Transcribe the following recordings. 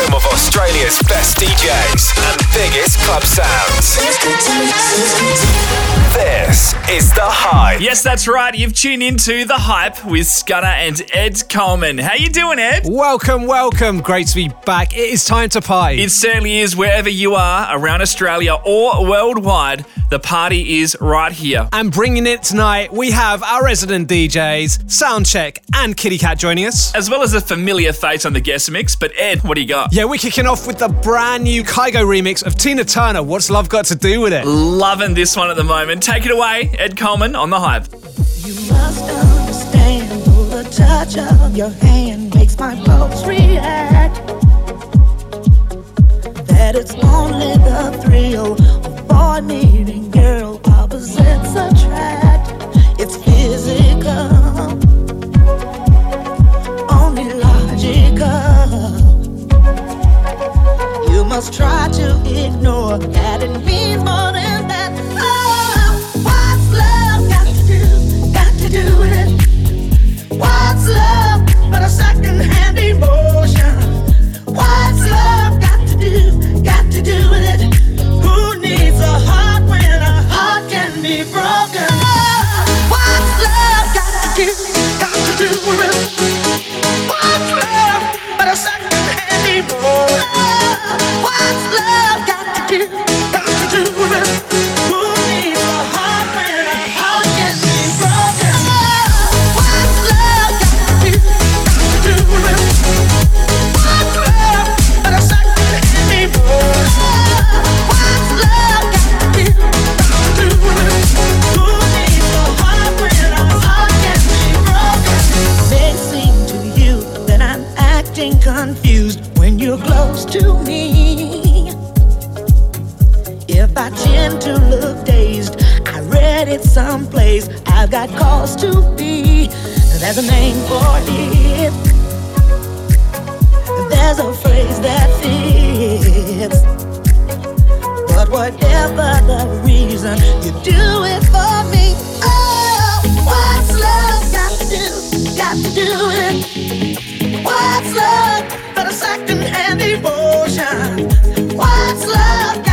Home of Australia's best DJs and biggest club sounds. This is The Hype. Yes, that's right. You've tuned into The Hype with Scudder and Ed Coleman. How you doing, Ed? Welcome, welcome. Great to be back. It is time to party. It certainly is wherever you are around Australia or worldwide. The party is right here. and bringing it tonight, we have our resident DJs, Soundcheck and Kitty Cat joining us. As well as a familiar face on the guest mix. But Ed, what do you got? Yeah, we're kicking off with the brand new Kygo remix of Tina Turner. What's love got to do with it? Loving this one at the moment. Take it away, Ed Coleman on The Hype. You must understand, the touch of your hand makes my pulse react. That it's only the thrill of boy meeting girl, opposites attract. It's physical, only logical. You must try to ignore that it means more than that. Oh, what's love got to do? Got to do with it. What's love but a second-hand emotion? What's love got to do? Me. If I tend to look dazed, I read it someplace. I've got cause to be. There's a name for it. There's a phrase that fits. But whatever the reason, you do it for me. Oh, what's love got to do? Got to do it. What's love but a second-hand emotion? Love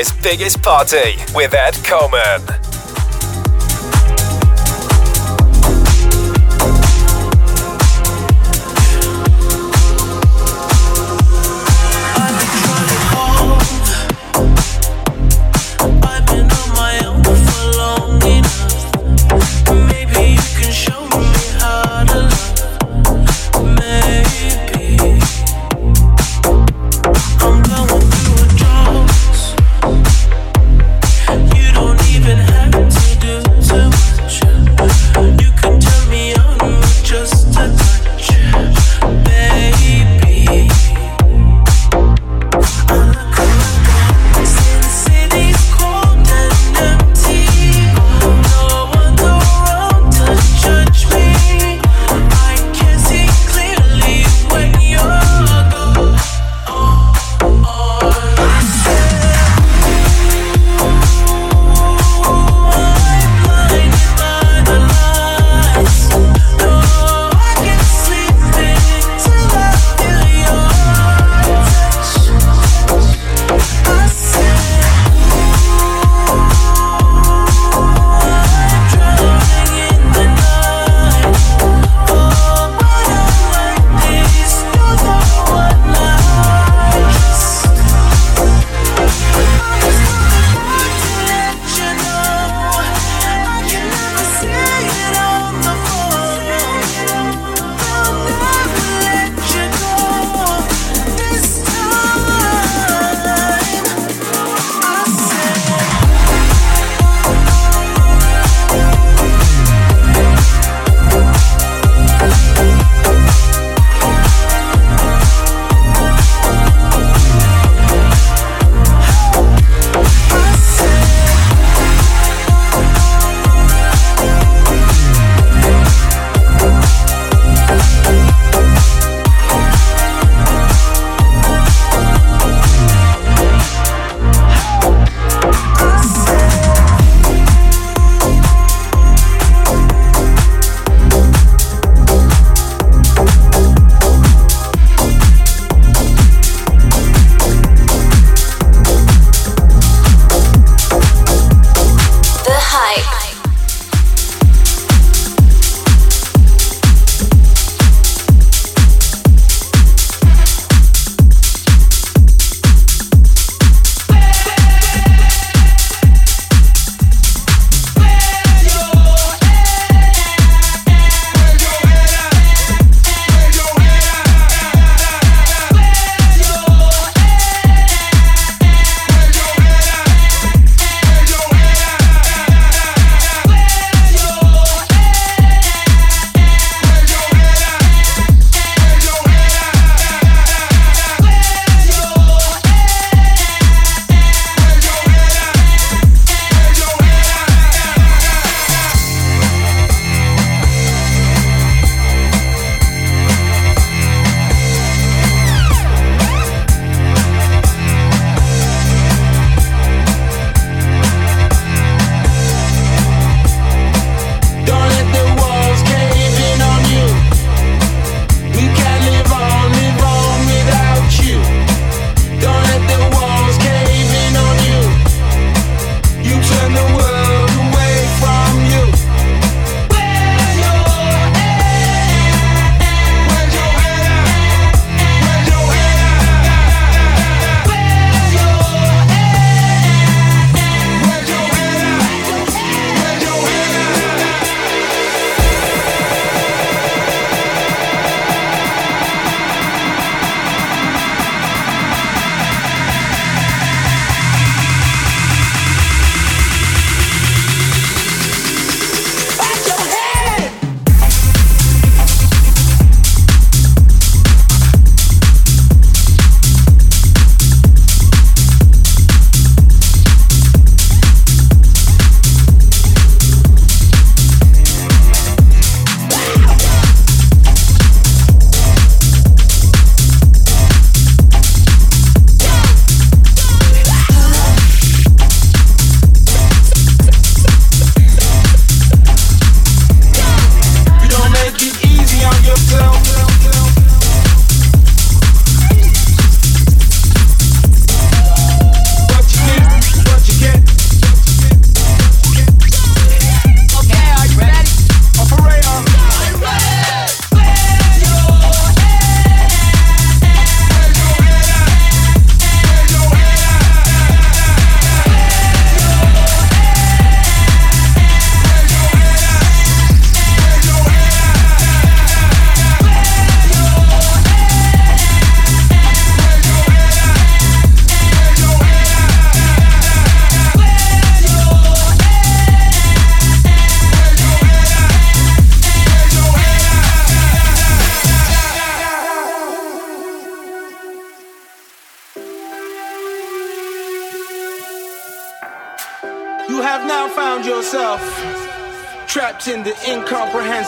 Australia's biggest party with Ed Coleman.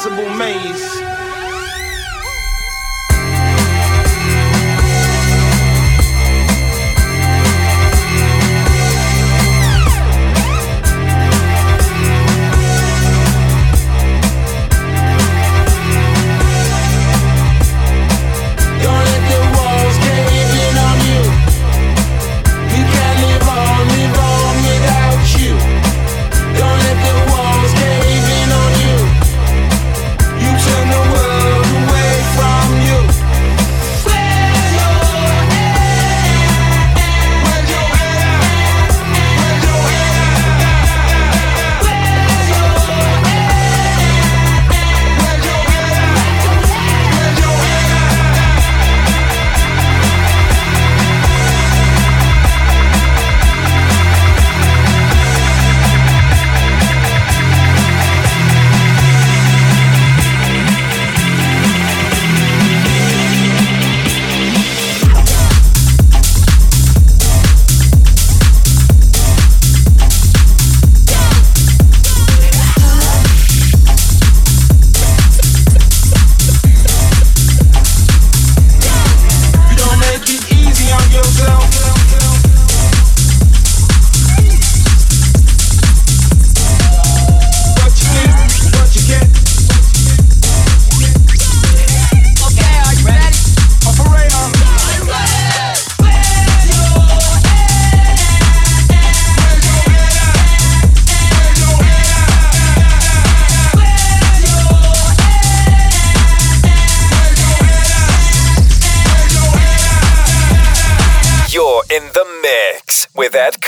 Incomprehensible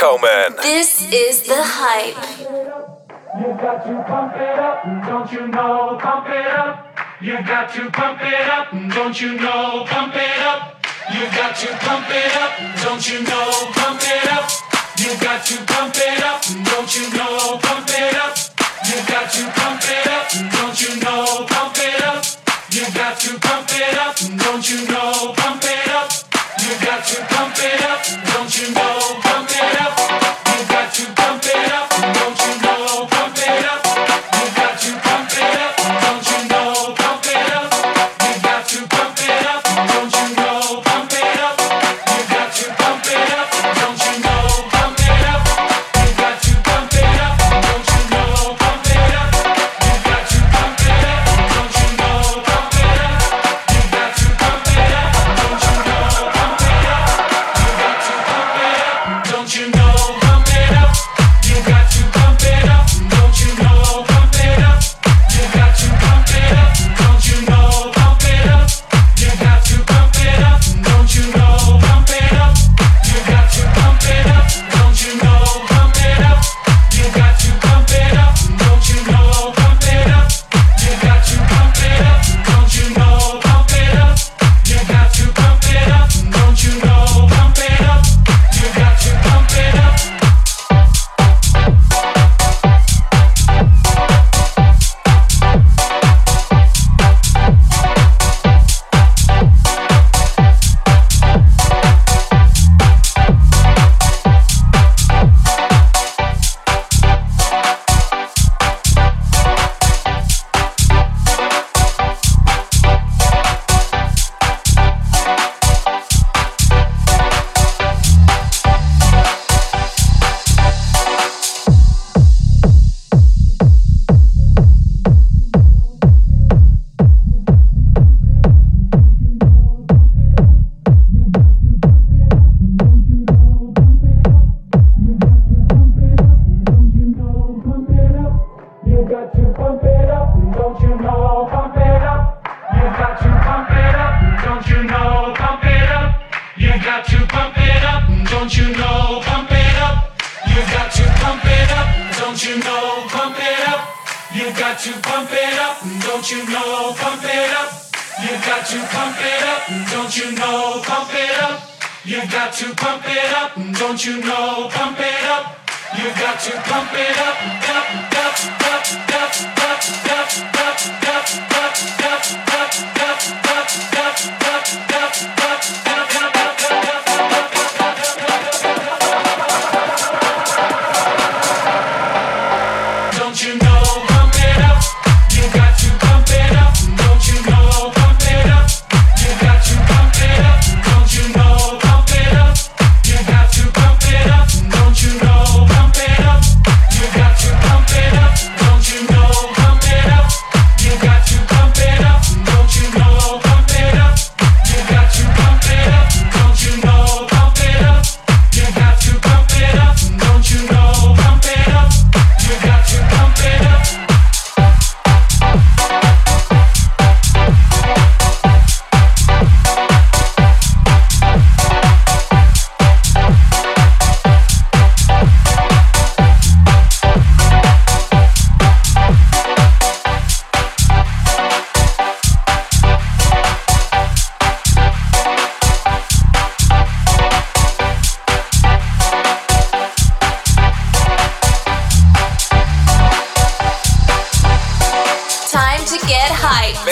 Coleman. This is the hype. You got to pump it up, don't you know? Pump it up. You got to pump it up, don't you know? Pump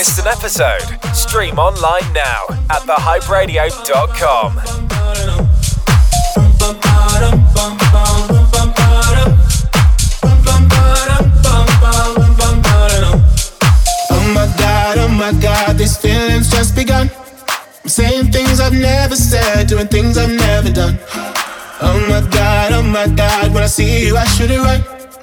Missed an episode? Stream online now at thehyperadio.com. Oh my god, oh my god, these feelings just begun. I'm saying things I've never said, doing things I've never done. Oh my god, oh my god, when I see you, I should it right.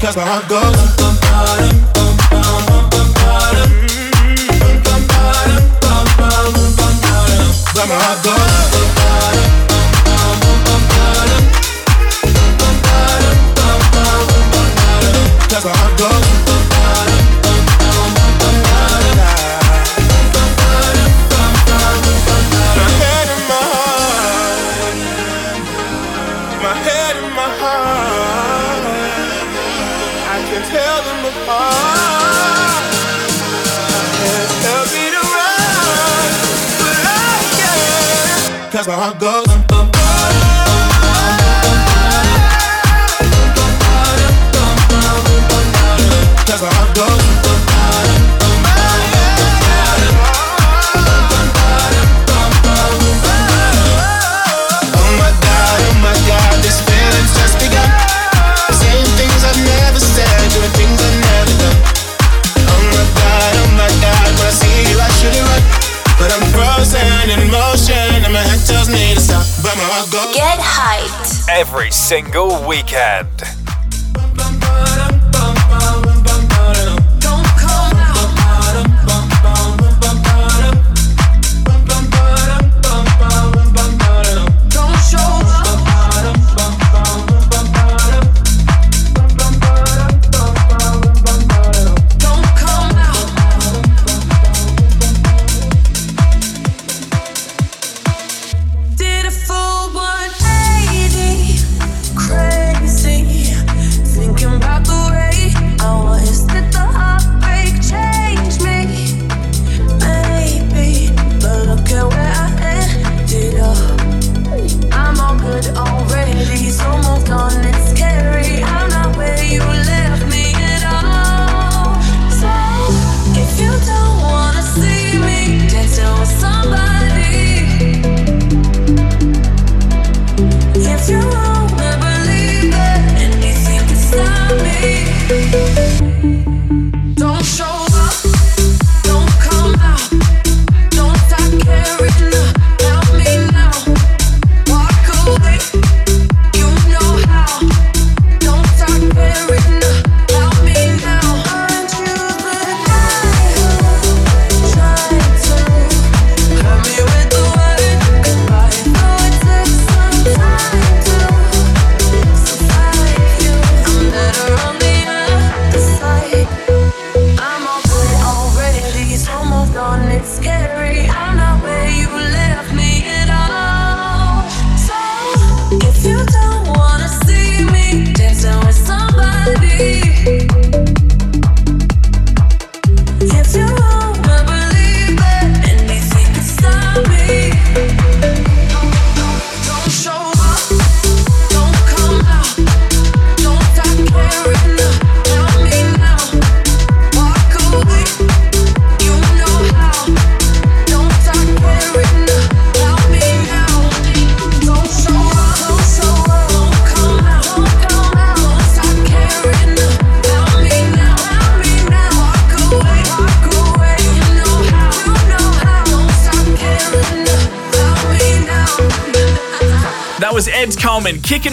Cause where I go Where my heart goes. I got. Every single weekend.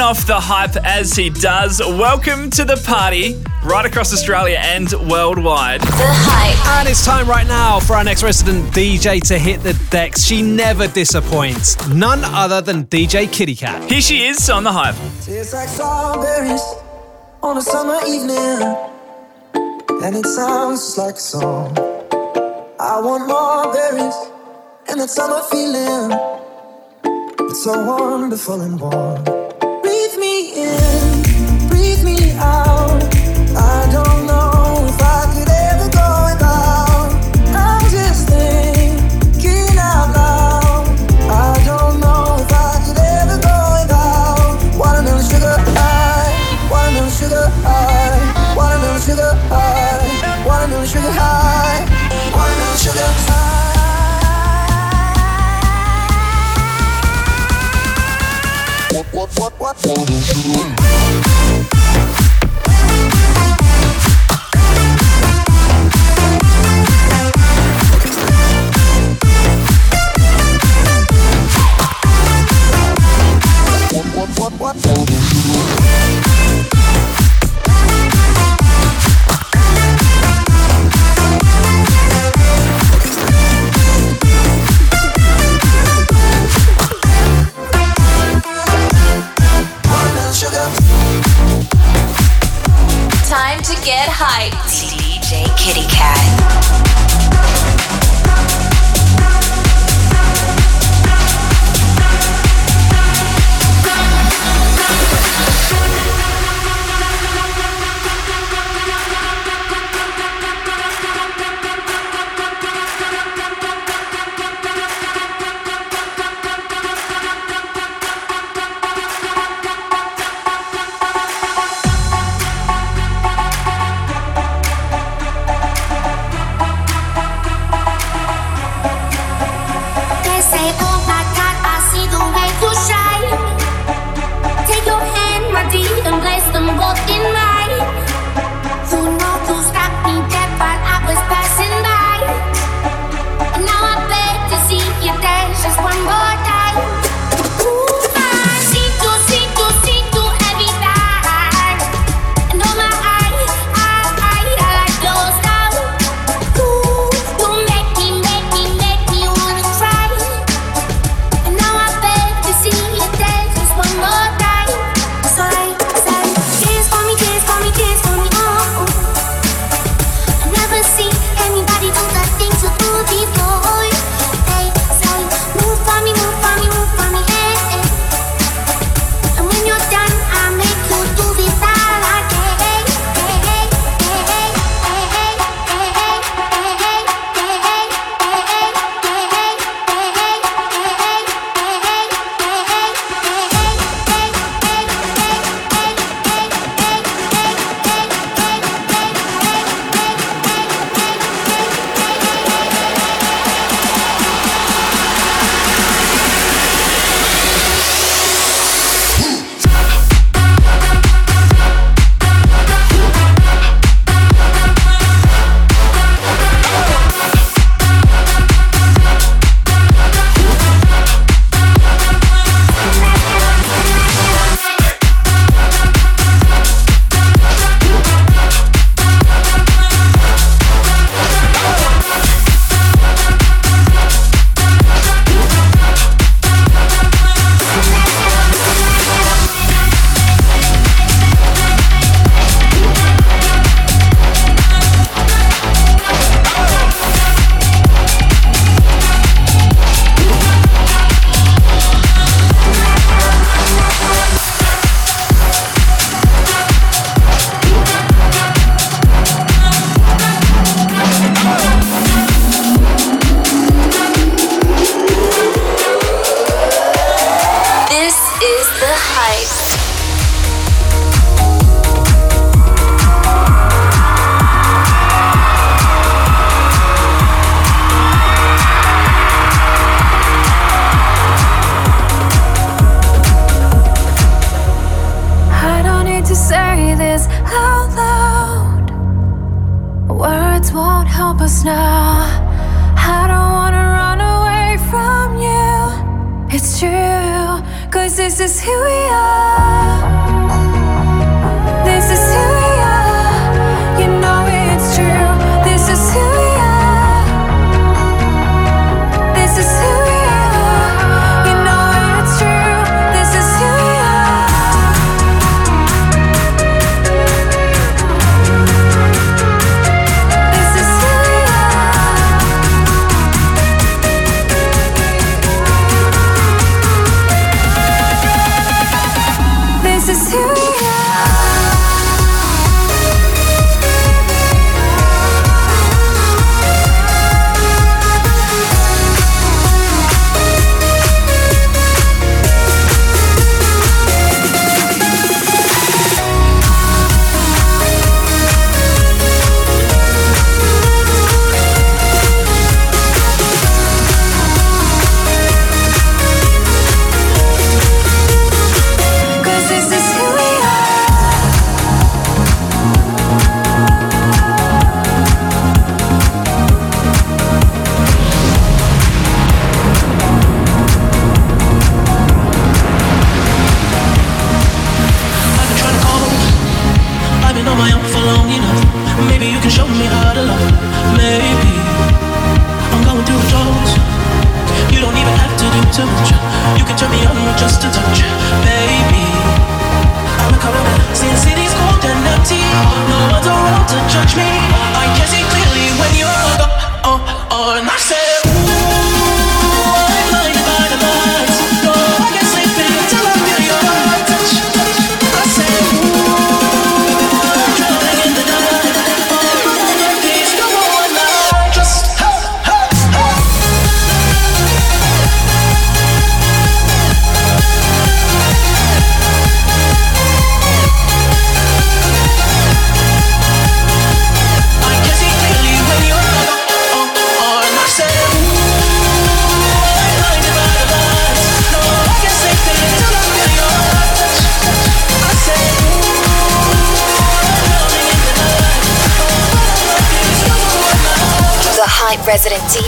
off the hype as he does. Welcome to the party right across Australia and worldwide. The hype. And it's time right now for our next resident DJ to hit the decks. She never disappoints. None other than DJ Kitty Cat. Here she is on the hype. Tastes like strawberries on a summer evening, and it sounds like a song. I want more berries and that summer feeling. It's so wonderful and warm. All the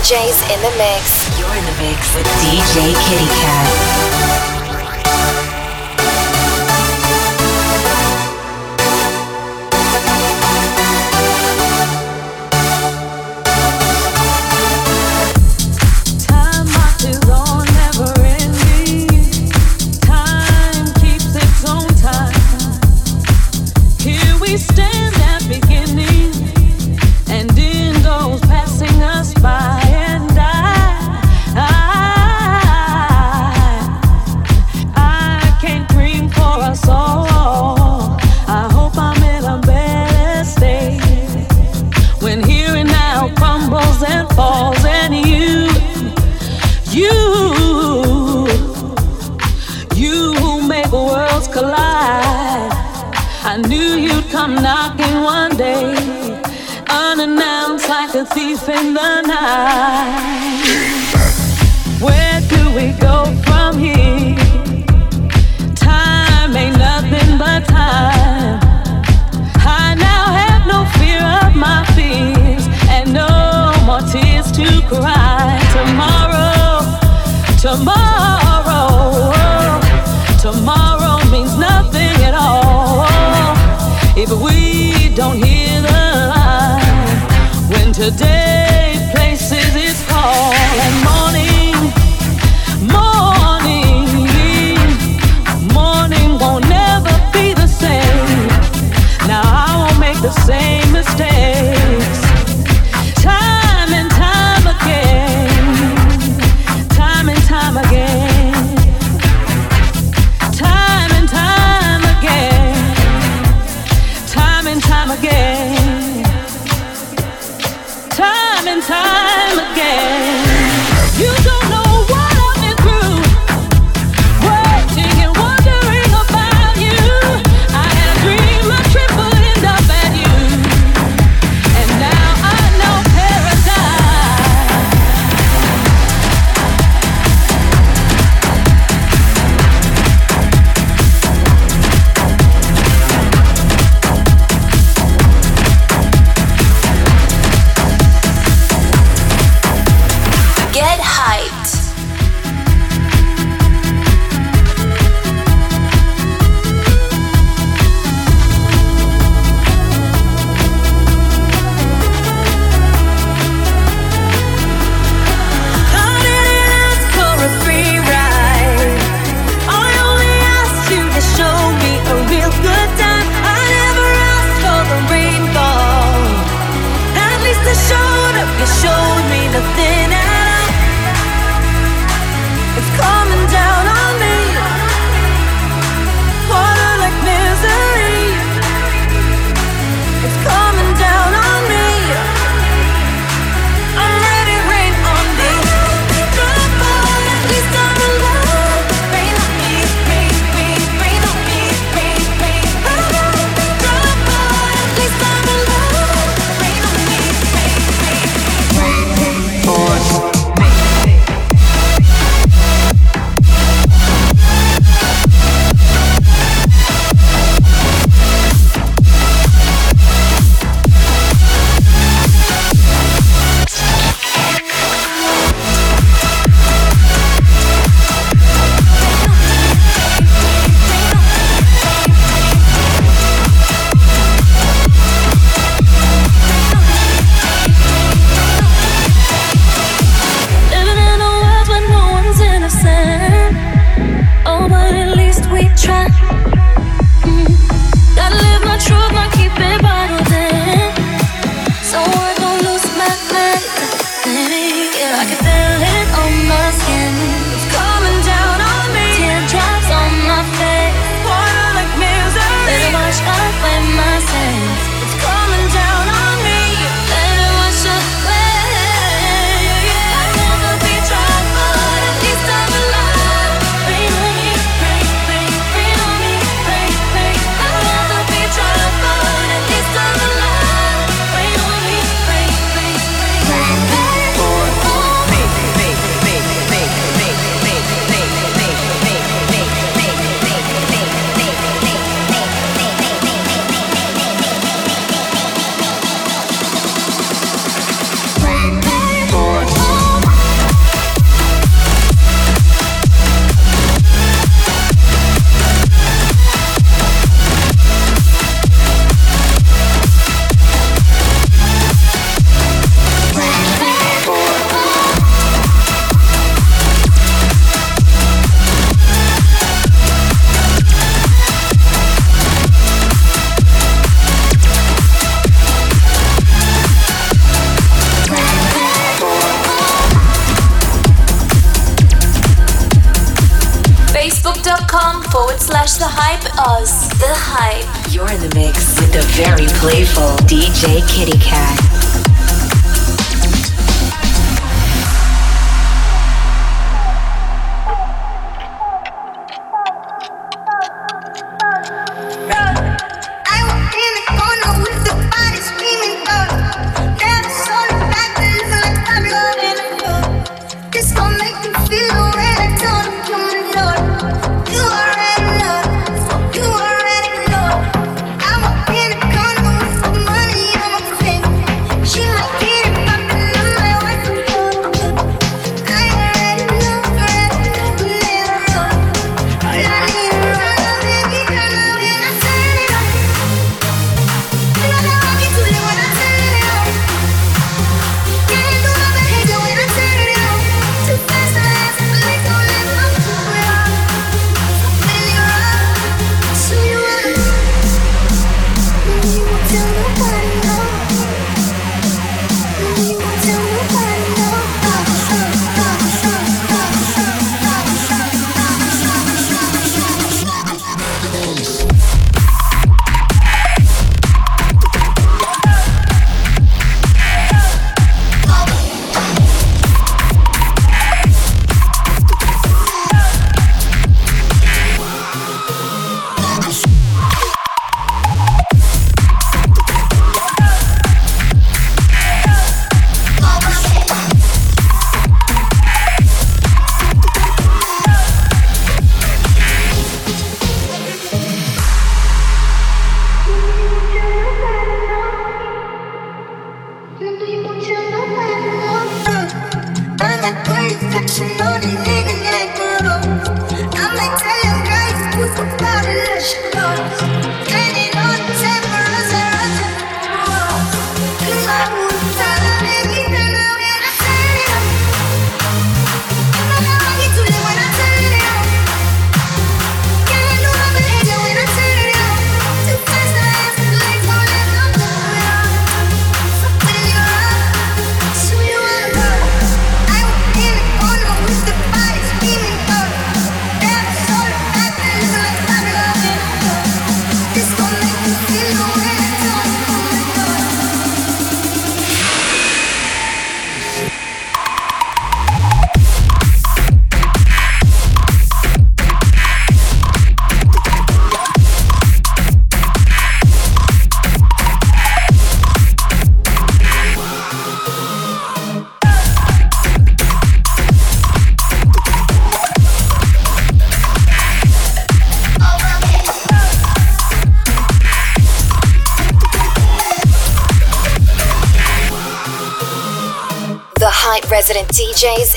DJs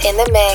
in the mix.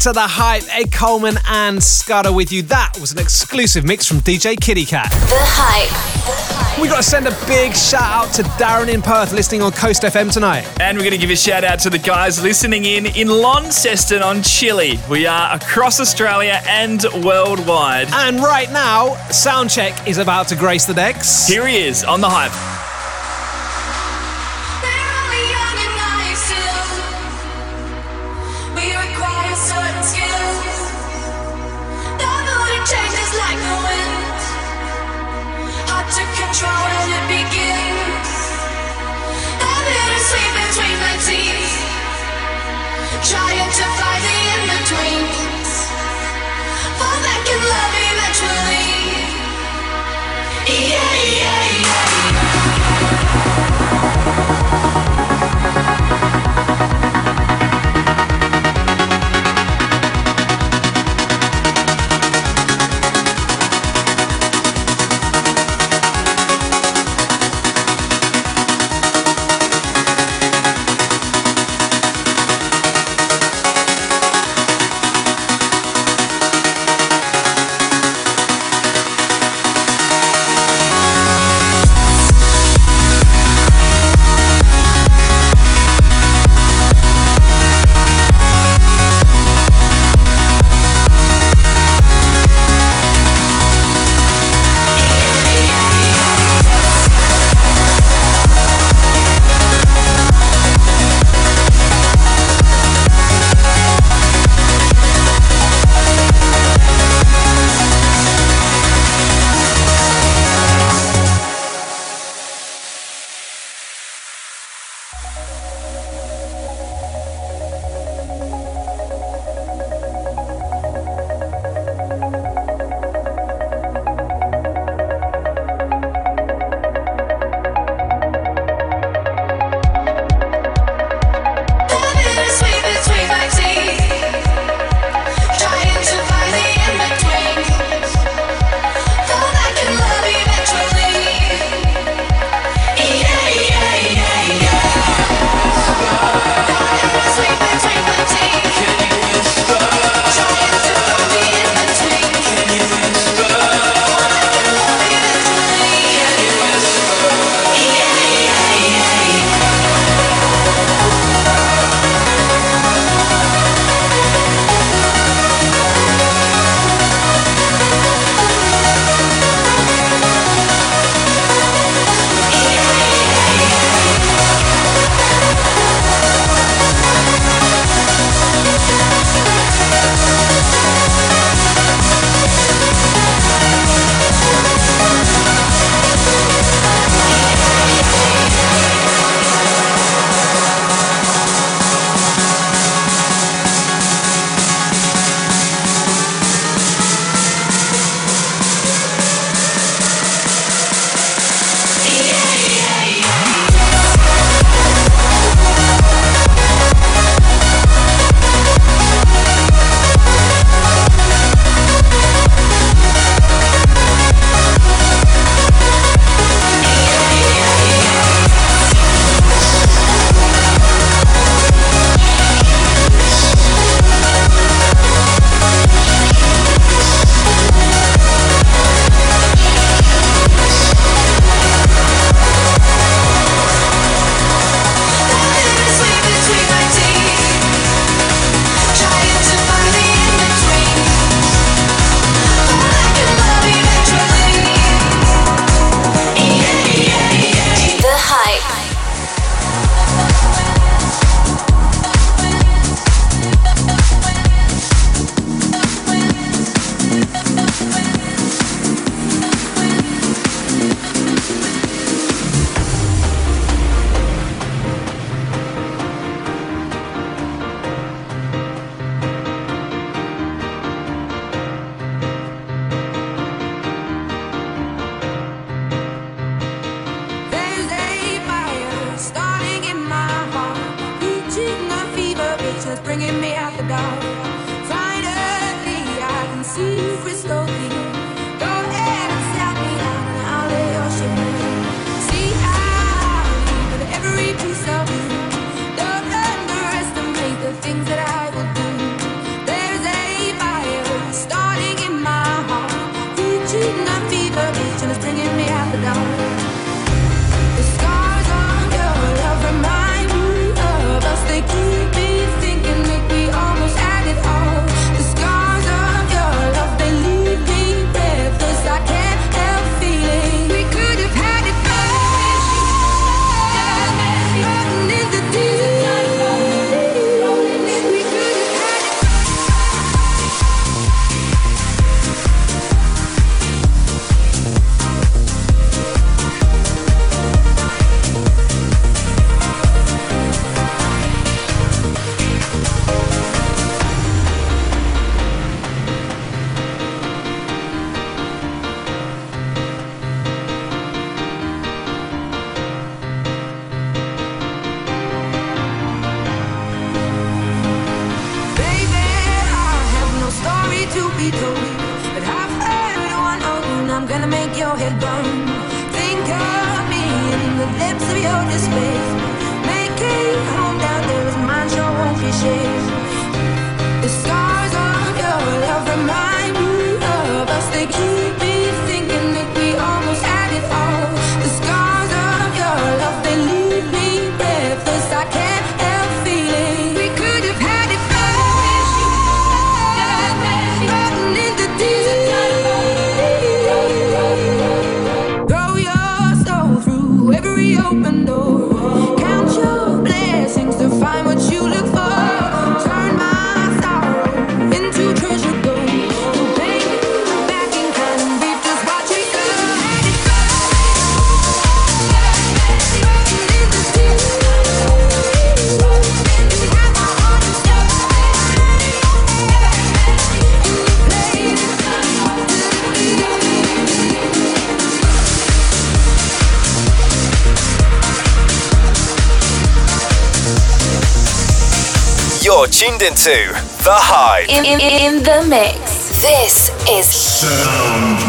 To The Hype, Ed Coleman and Scudder with you. That was an exclusive mix from DJ Kitty Cat. The Hype. We got to send a big shout out to Darren in Perth listening on Coast FM tonight. And we're going to give a shout out to the guys listening in in Launceston on Chile. We are across Australia and worldwide. And right now, Soundcheck is about to grace the decks. Here he is on The Hype. tuned into The Hype. In, in, in the mix. This is Sound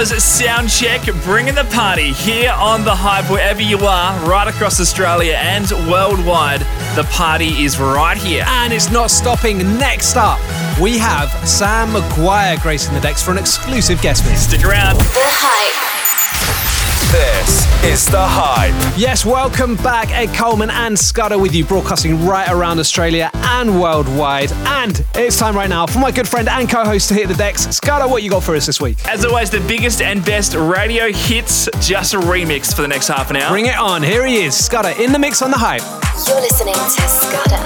was Soundcheck bringing the party here on the hype wherever you are, right across Australia and worldwide. The party is right here. And it's not stopping. Next up, we have Sam Maguire gracing the decks for an exclusive guest mix. Stick around. The Hype. This is The Hype. Yes, welcome back. Ed Coleman and Scudder with you, broadcasting right around Australia and worldwide. And it's time right now for my good friend and co host to hit the decks. Scudder, what you got for us this week? As always, the biggest and best radio hits, just a remix for the next half an hour. Bring it on. Here he is, Scudder, in the mix on the hype. You're listening to Scudder.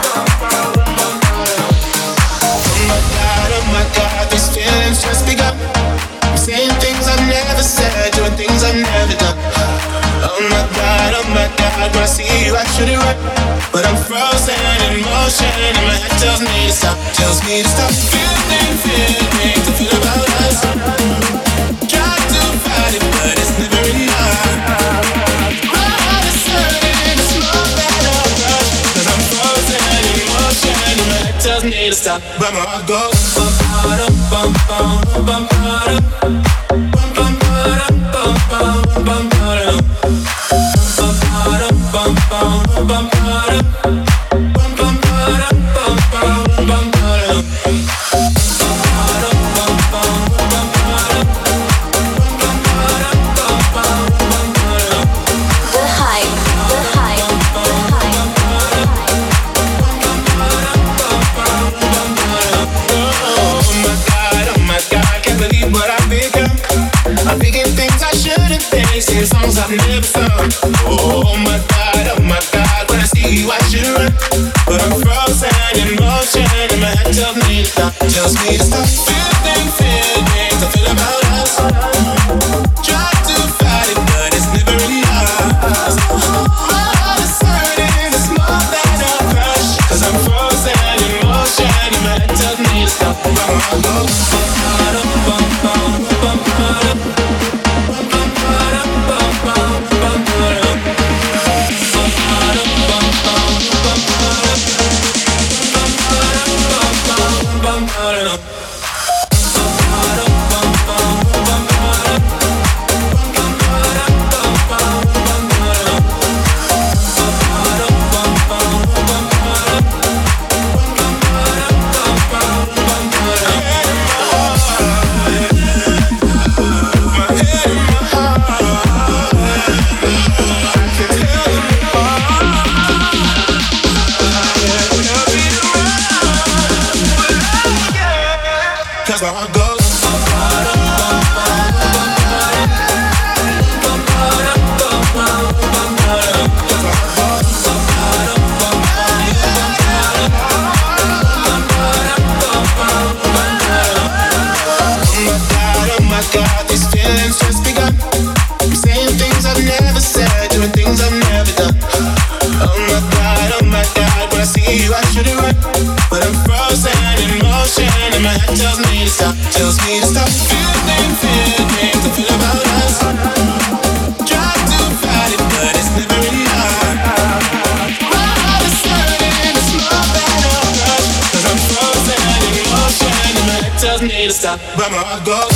Oh my god, oh my god, these feelings just begun. I'm saying things I've never said, doing things I've never done. Oh my god, oh my god, when I see you, I should it right. But I'm frozen in motion, and my head tells me to stop, tells me to stop feeling, feeling, to feel about us. Try to fight it, but it's never enough. My heart is hurting, it's more than a rush. Cause I'm frozen in motion, and my head tells me to stop, but my heart goes bum, bum, bum, bum, bum, bum, bum bum, bum, bum, bum, The singing songs I've never sung. Oh my god, oh my god, when I see you I should run, but I'm frozen in motion, and my head tells me to stop, tells me to stop. Feeling, feelings I feel about us. But I'm frozen in motion And my head tells me to stop, tells me to stop. Feel pain, feel about us. Drive too badly, but it's never really hard. My heart goes.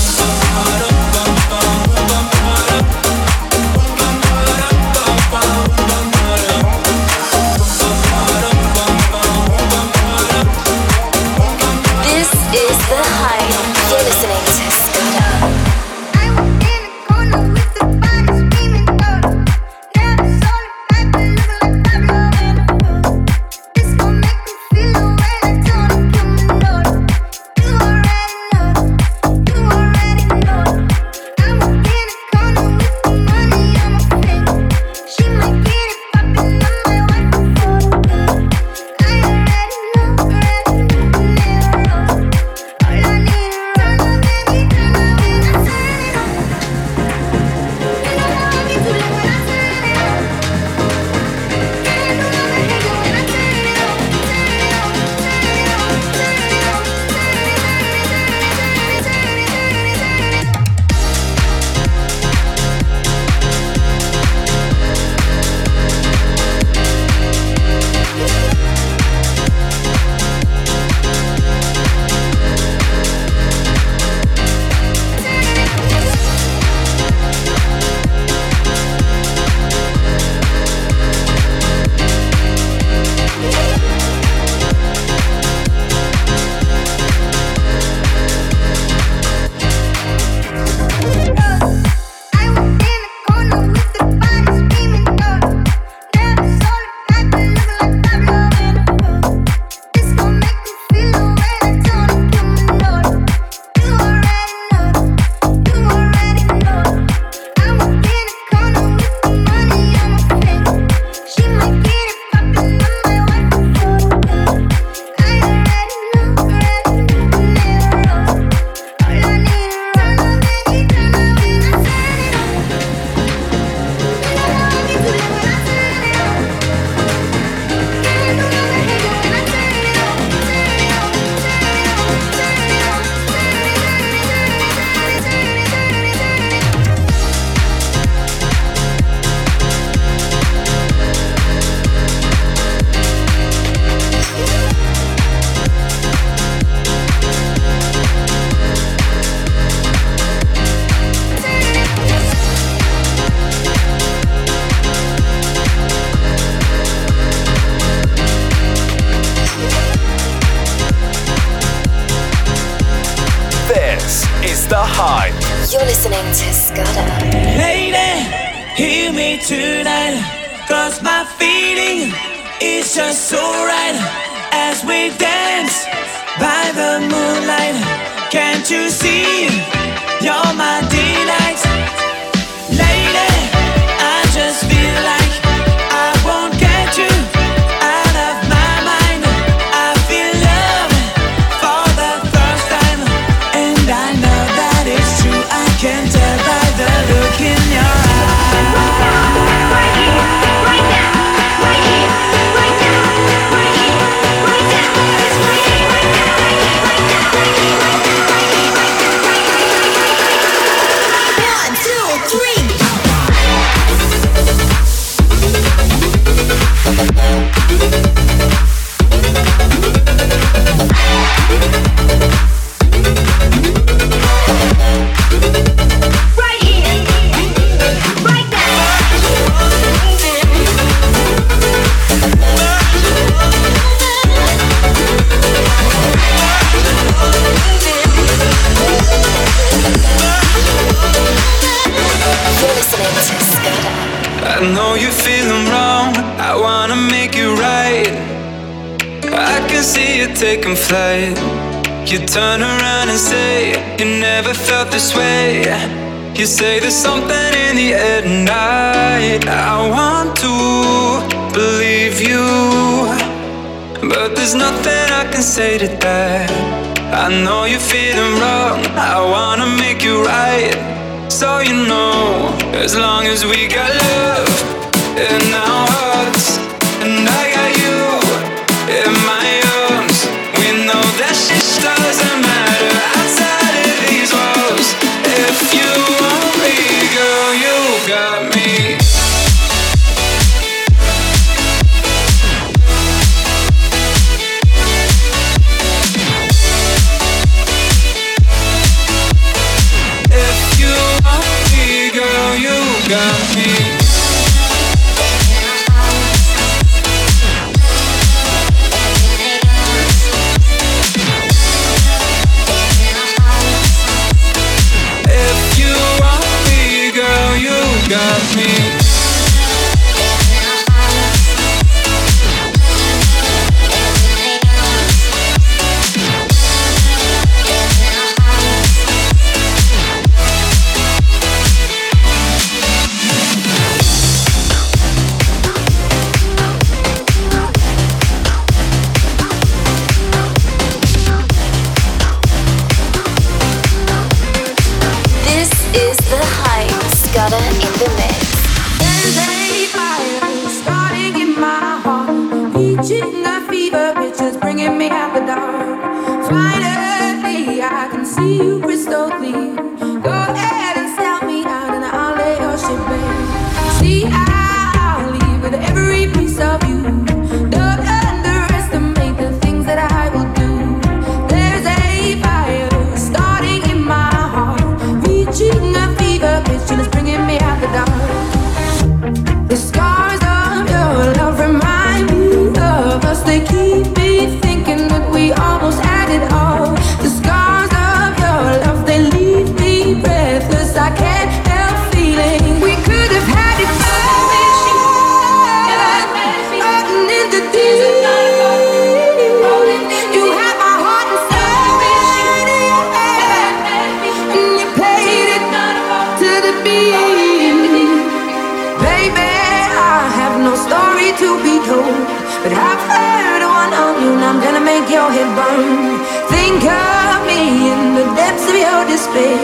But I've heard one on you, and I'm gonna make your head burn. Think of me in the depths of your despair.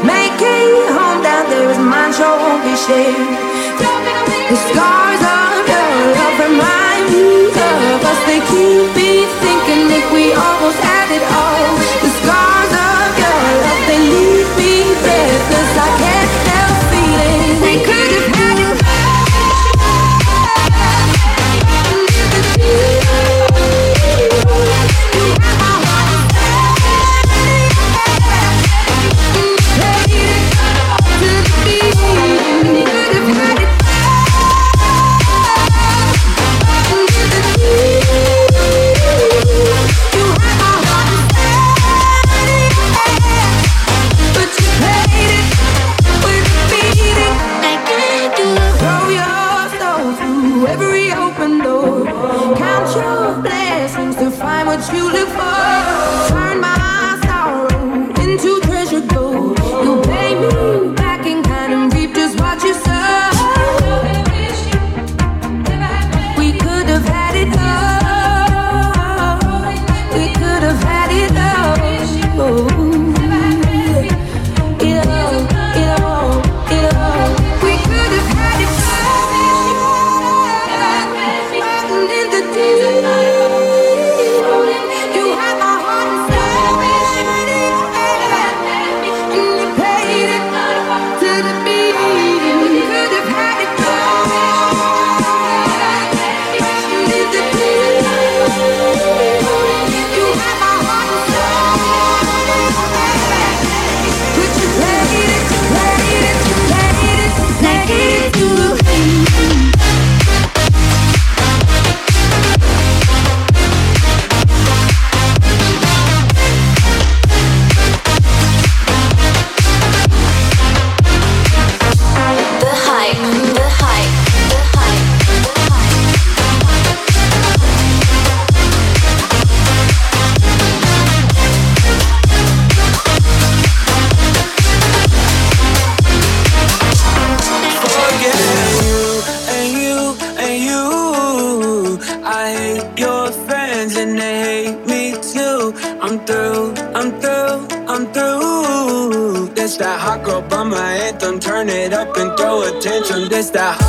Make a home down there is mine, sure won't be shared. The scars of your love remind me of us. They keep me thinking if we almost had it all. The scars of your love, they leave me bare.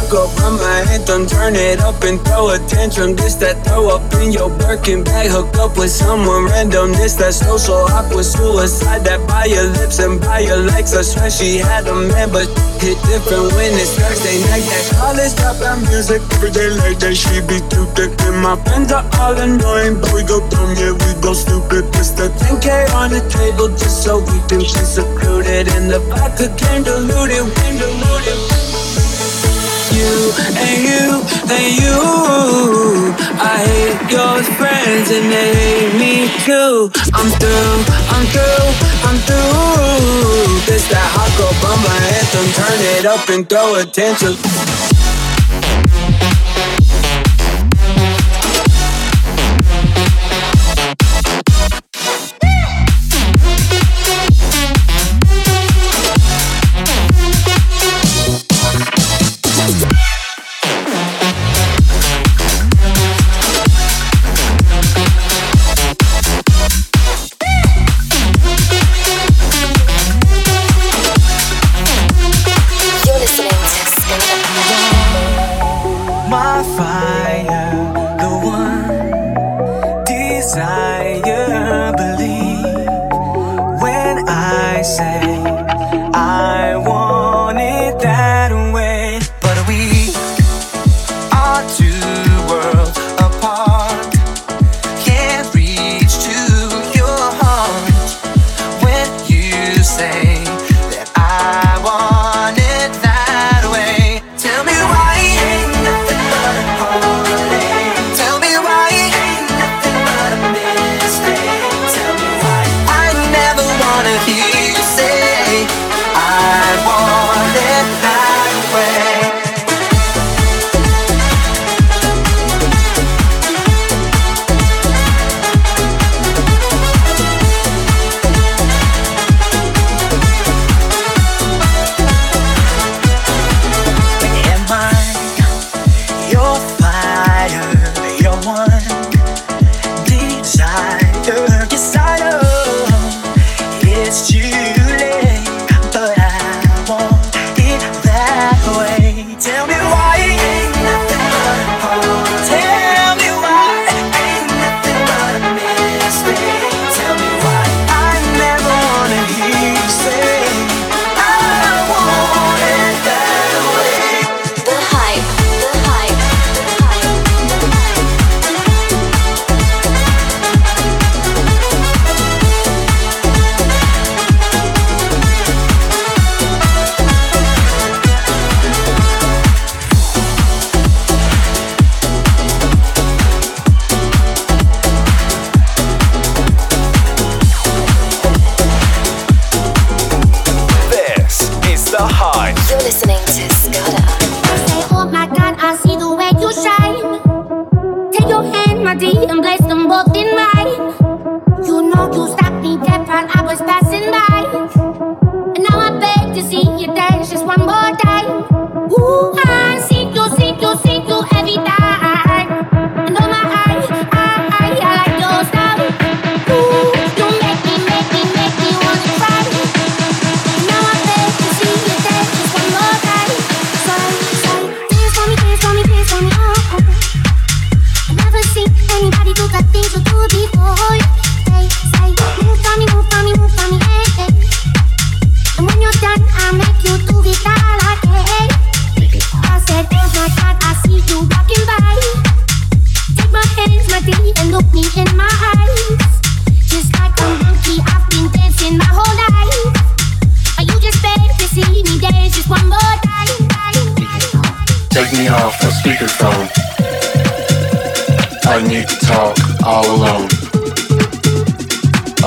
Go up on my anthem, turn it up and throw a tantrum. This that throw up in your Birkin bag, hook up with someone random. This that social awkward suicide that by your lips and by your legs, I swear she had a man, but hit different when it's Thursday night. That college dropout music every day like that. She be too thick and my friends are all annoying, but we go dumb, yeah we go stupid. This that 10K on the table just so we can be secluded, and the vodka came diluted, came diluted you and you and you. I hate your friends and they hate me too. I'm through, I'm through, I'm through. This that hot girl bummer anthem. Turn it up and throw attention.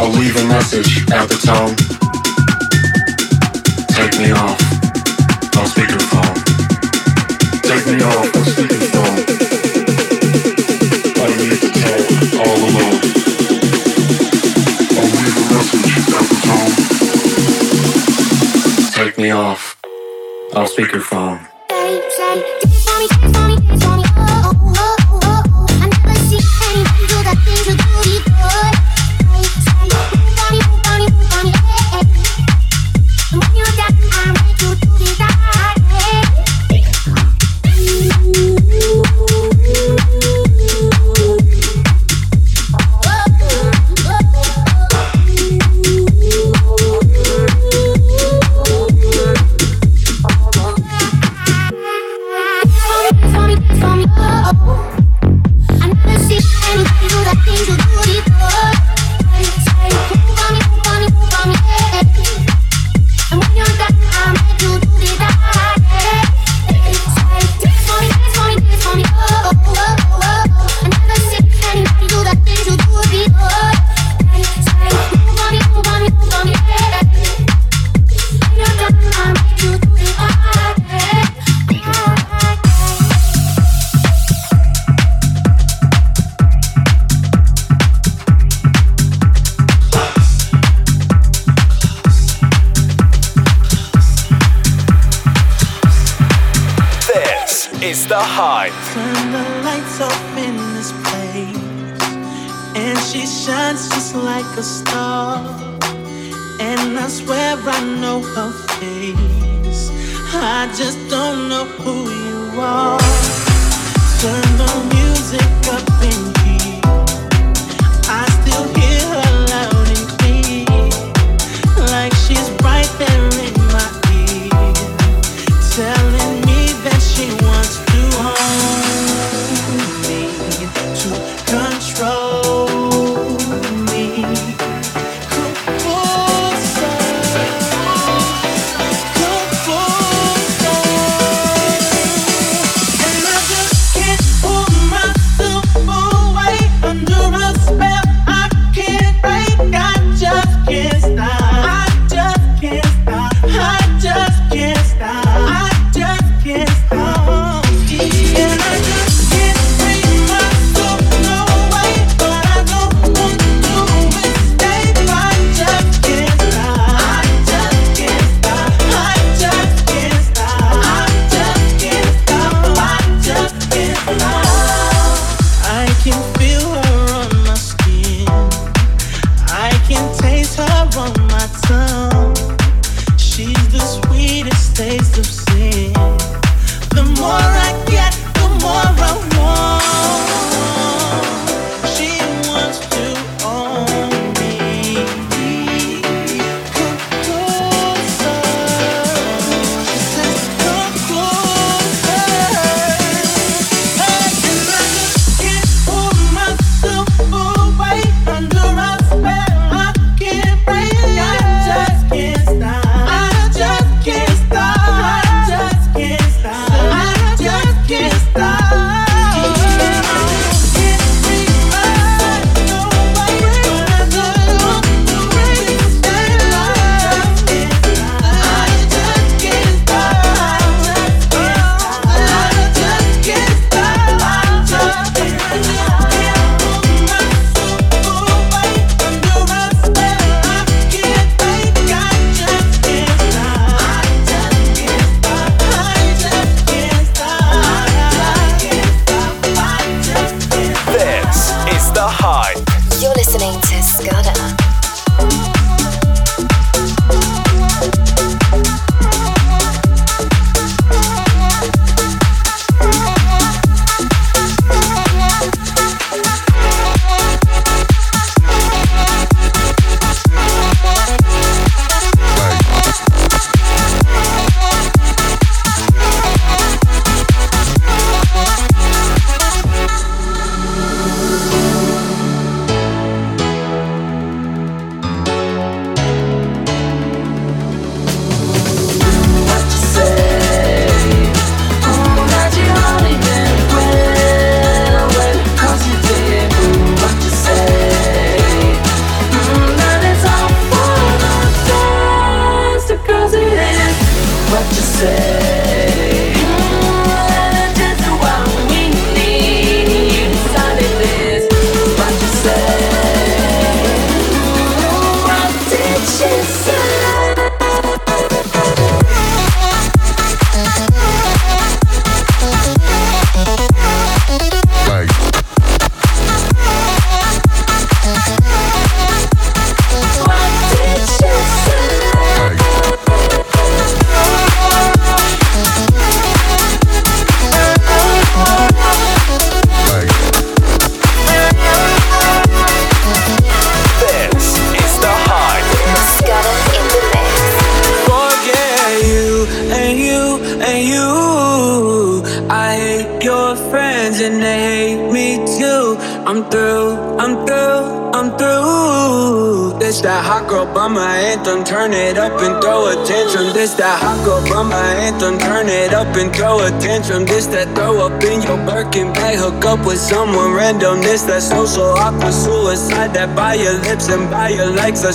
I'll leave a message at the tone. Take me off. I'll speak your phone. Take me off. I'll speak your phone. I need to talk all alone. I'll leave a message at the tone. Take me off. I'll speak your phone.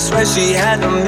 swear she had a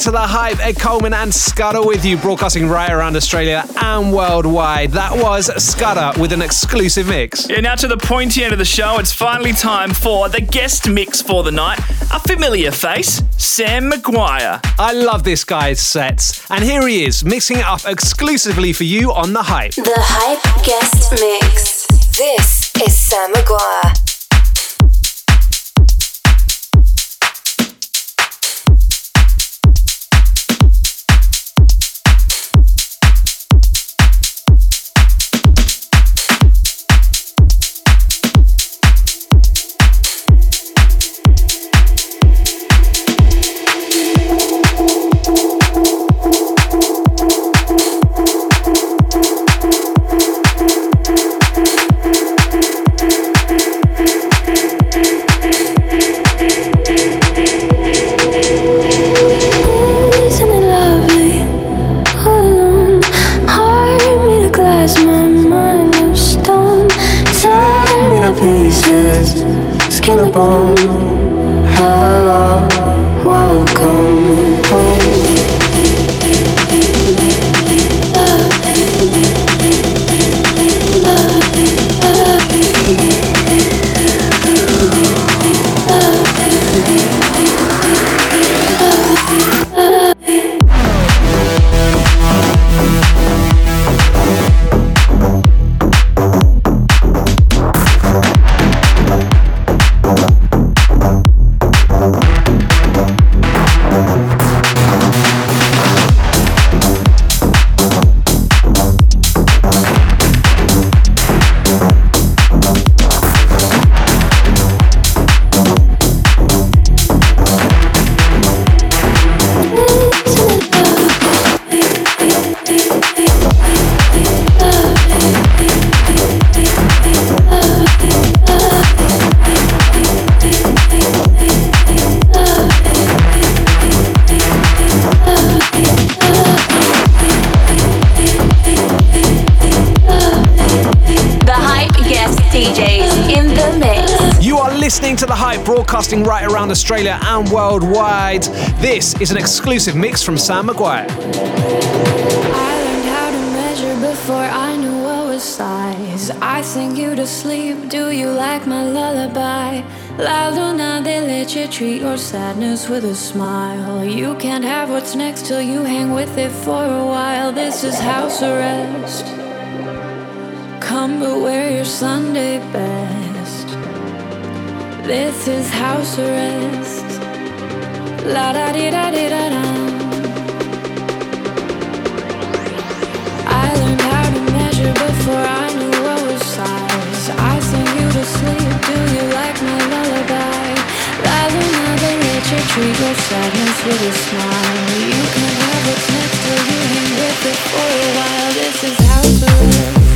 to the hype, Ed Coleman and Scudder with you, broadcasting right around Australia and worldwide. That was Scudder with an exclusive mix. Yeah, now to the pointy end of the show, it's finally time for the guest mix for the night. A familiar face, Sam Maguire. I love this guy's sets, and here he is, mixing it up exclusively for you on the hype. The hype guest mix. This is Sam Maguire. Worldwide. This is an exclusive mix from Sam Maguire. I learned how to measure before I knew what was size. I sing you to sleep. Do you like my lullaby? La Luna, they let you treat your sadness with a smile. You can't have what's next till you hang with it for a while. This is house arrest. Come but wear your Sunday best. This is house arrest. La da di da di da da. I learned how to measure before I knew what was size. I sing you to sleep. Do you like my lullaby? La luna, they let you treat your sadness with a smile. You can have what's next till you hang with it for a while. This is house arrest. Come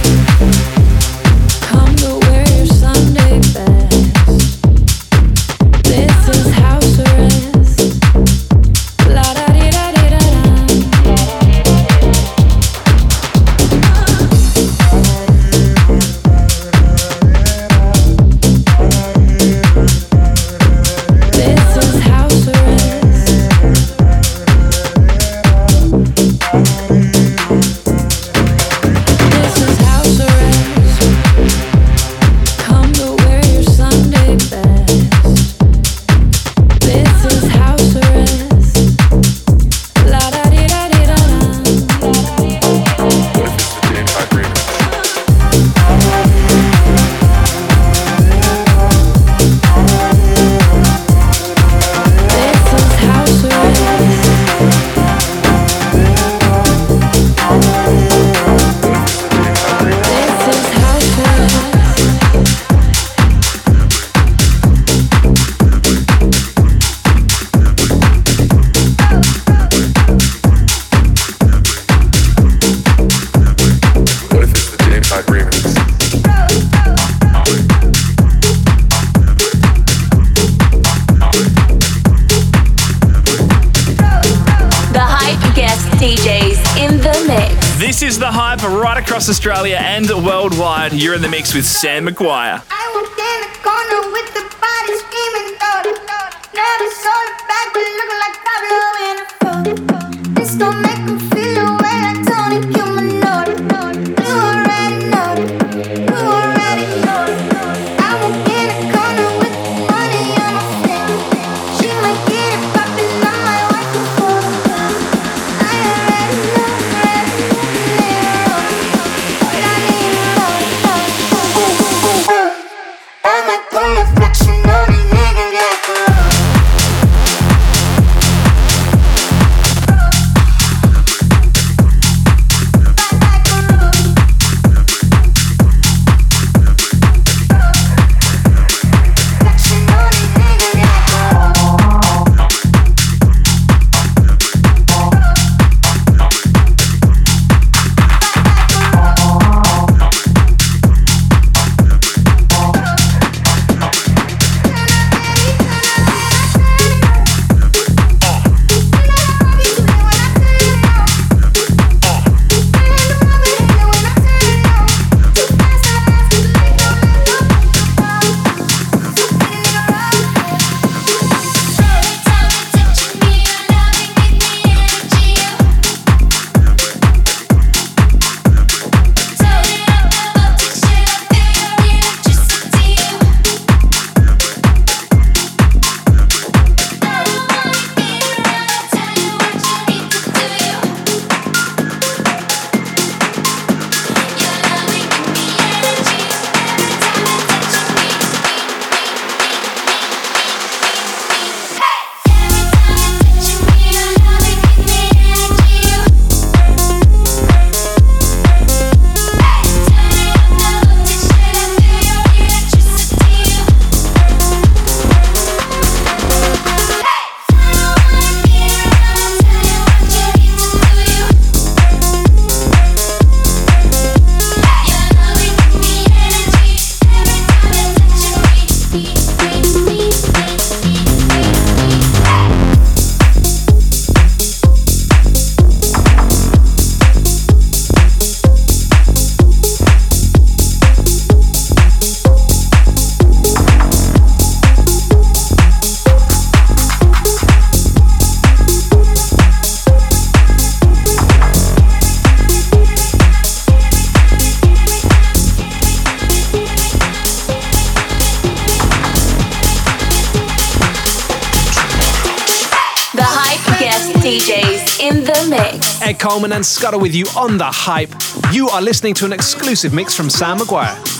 right across Australia and worldwide. You're in the mix with Sam Maguire. I walked And Scudder with you on the hype. You are listening to an exclusive mix from Sam Maguire.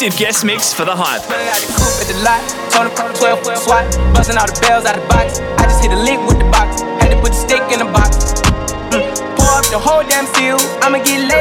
Exclusive guest mix for the hype. Coupe at the lot, told him come 12 foot swat, all the bells out box. I just hit a lick with the box, had to put stick in the box. Mm. Pour up the whole damn field, I'ma get lazy.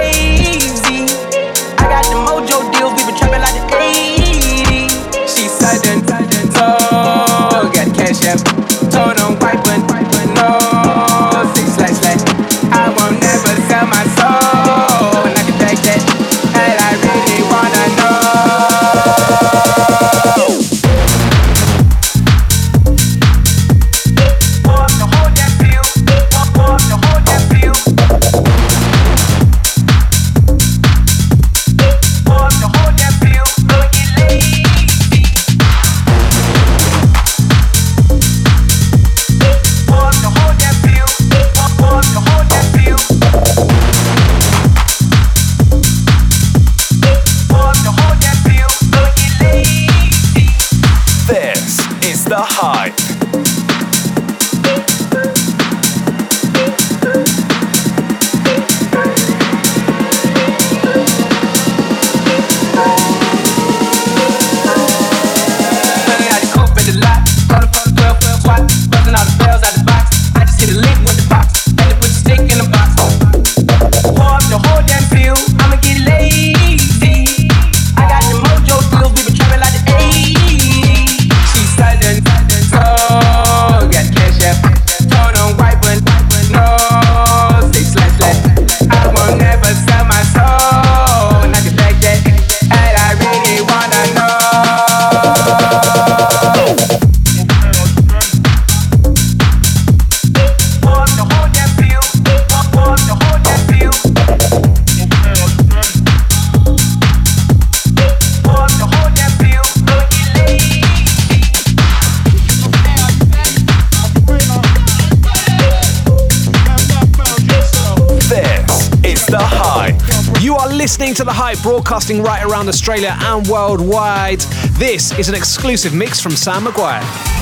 Broadcasting right around Australia and worldwide. This is an exclusive mix from Sam Maguire.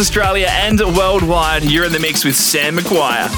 Australia and worldwide. You're in the mix with Sam Maguire.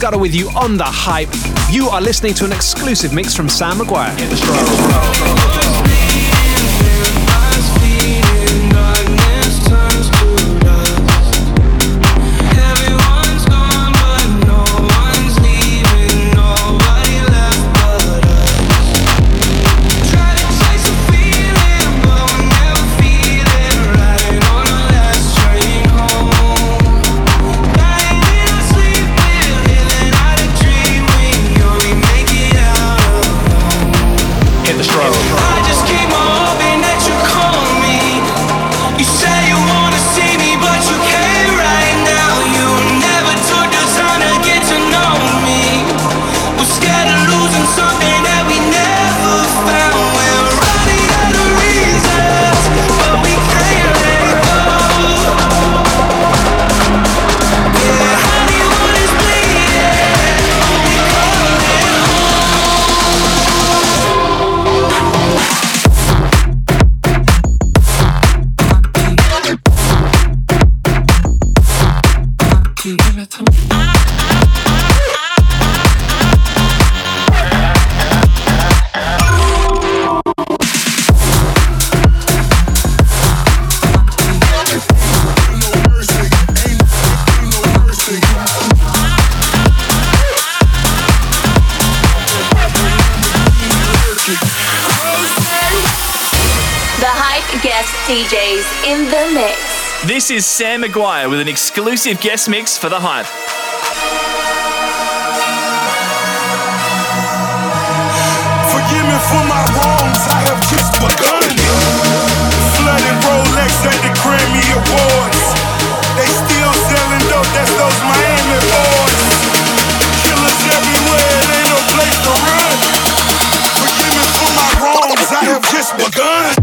Scudder with you on The Hype. You are listening to an exclusive mix from Sam Maguire. This is Sam Maguire with an exclusive guest mix for The Hype. Forgive me for my wrongs, I have just begun. Flooded Rolex at the Grammy Awards. They still selling dope, that's those Miami boys. Killers everywhere, it ain't no place to run. Forgive me for my wrongs, I have just begun.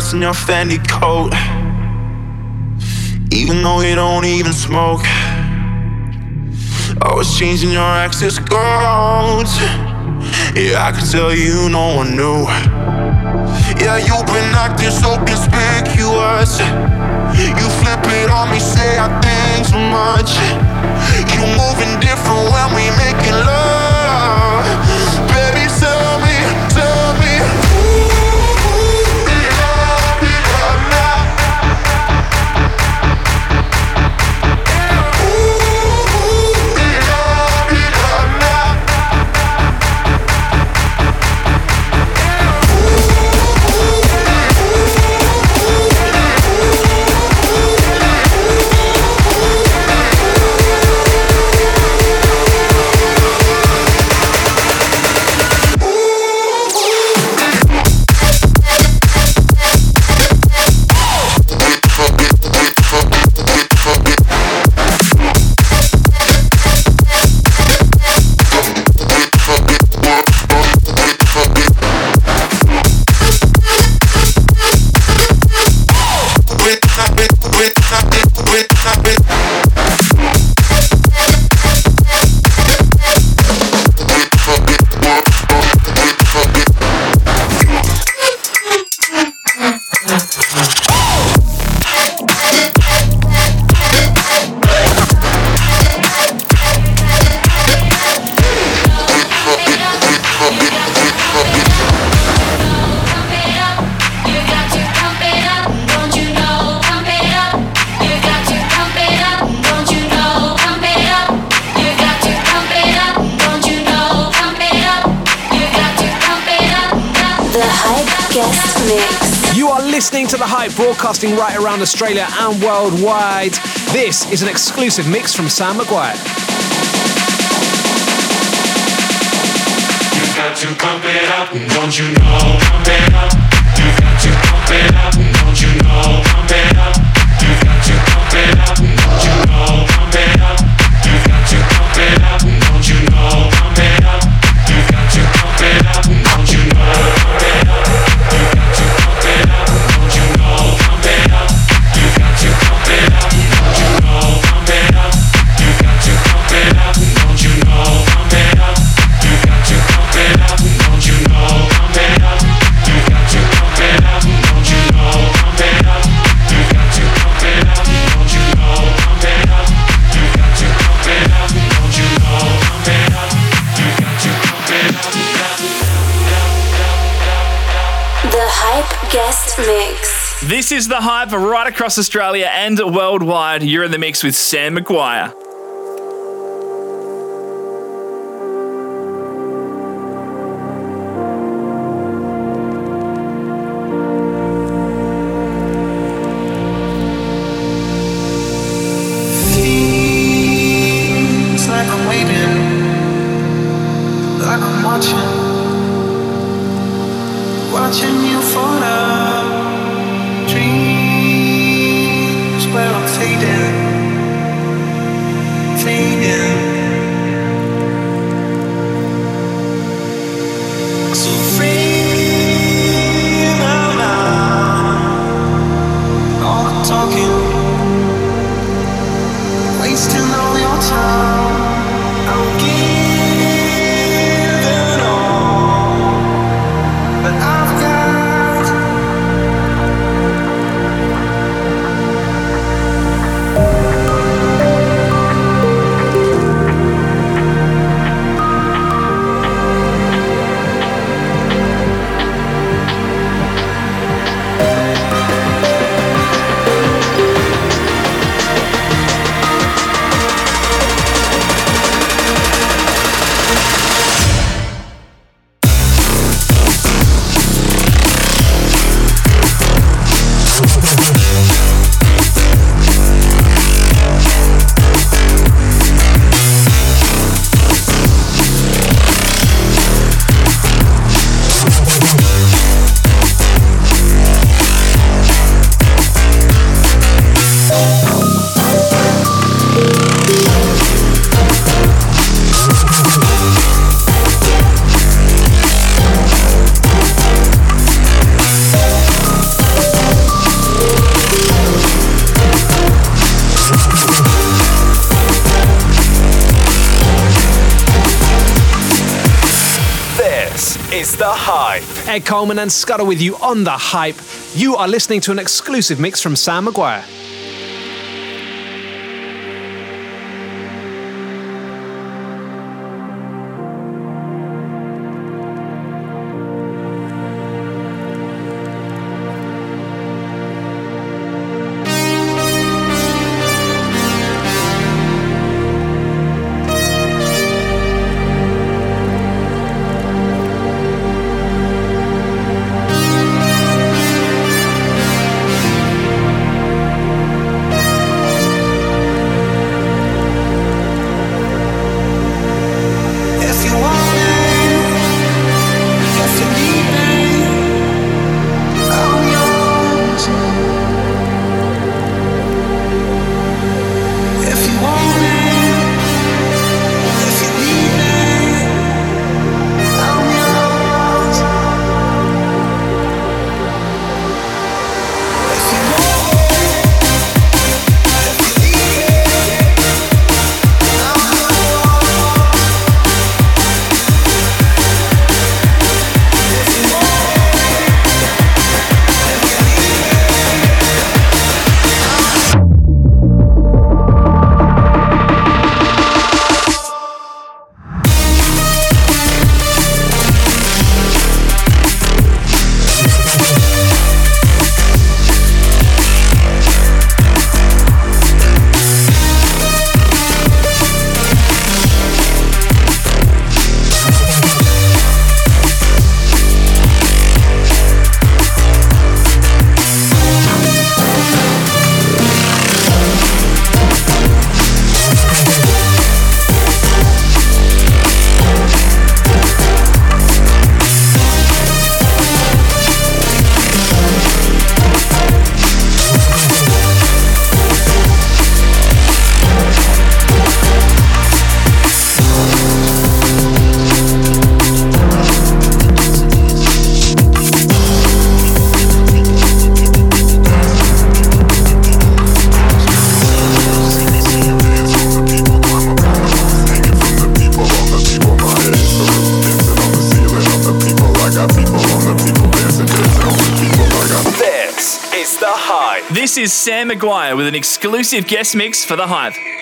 Cigarettes in your Fendi coat. Even though you don't even smoke. Always changing your access codes. Yeah, I can tell you no one knew. Yeah, you've been acting so conspicuous. You flip it on me, say I think too much. You moving different when we making love. Broadcasting right around Australia and worldwide. This is an exclusive mix from Sam Maguire. You got to pump it up, don't you know? Pump it up. You got to pump it up, don't you know? Pump it up. You got to pump it up, don't you know? Pump it up. You got to pump it up, This is The Hype right across Australia and worldwide. You're in the mix with Sam Maguire. Coleman and Scudder with you on The Hype. You are listening to an exclusive mix from Sam Maguire. With an exclusive guest mix for The Hype.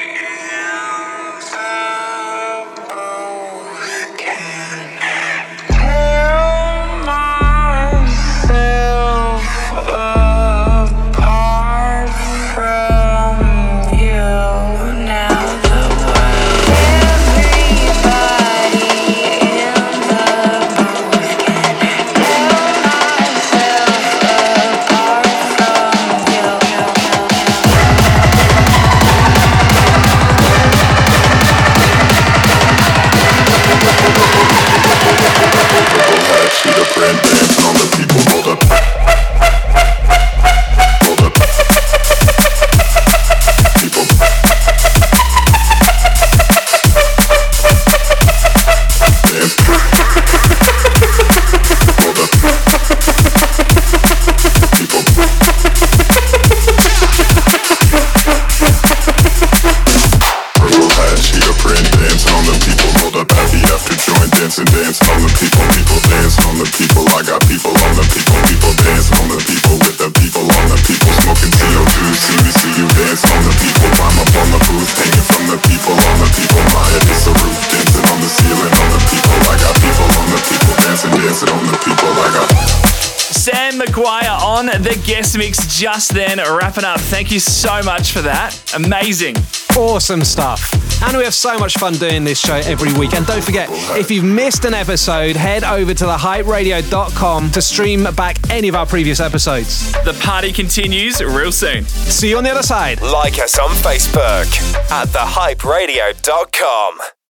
Just then, wrapping up. Thank you so much for that. Amazing. Awesome stuff. And we have so much fun doing this show every week. And don't forget, if you've missed an episode, head over to thehyperadio.com to stream back any of our previous episodes. The party continues real soon. See you on the other side. Like us on Facebook at thehyperadio.com.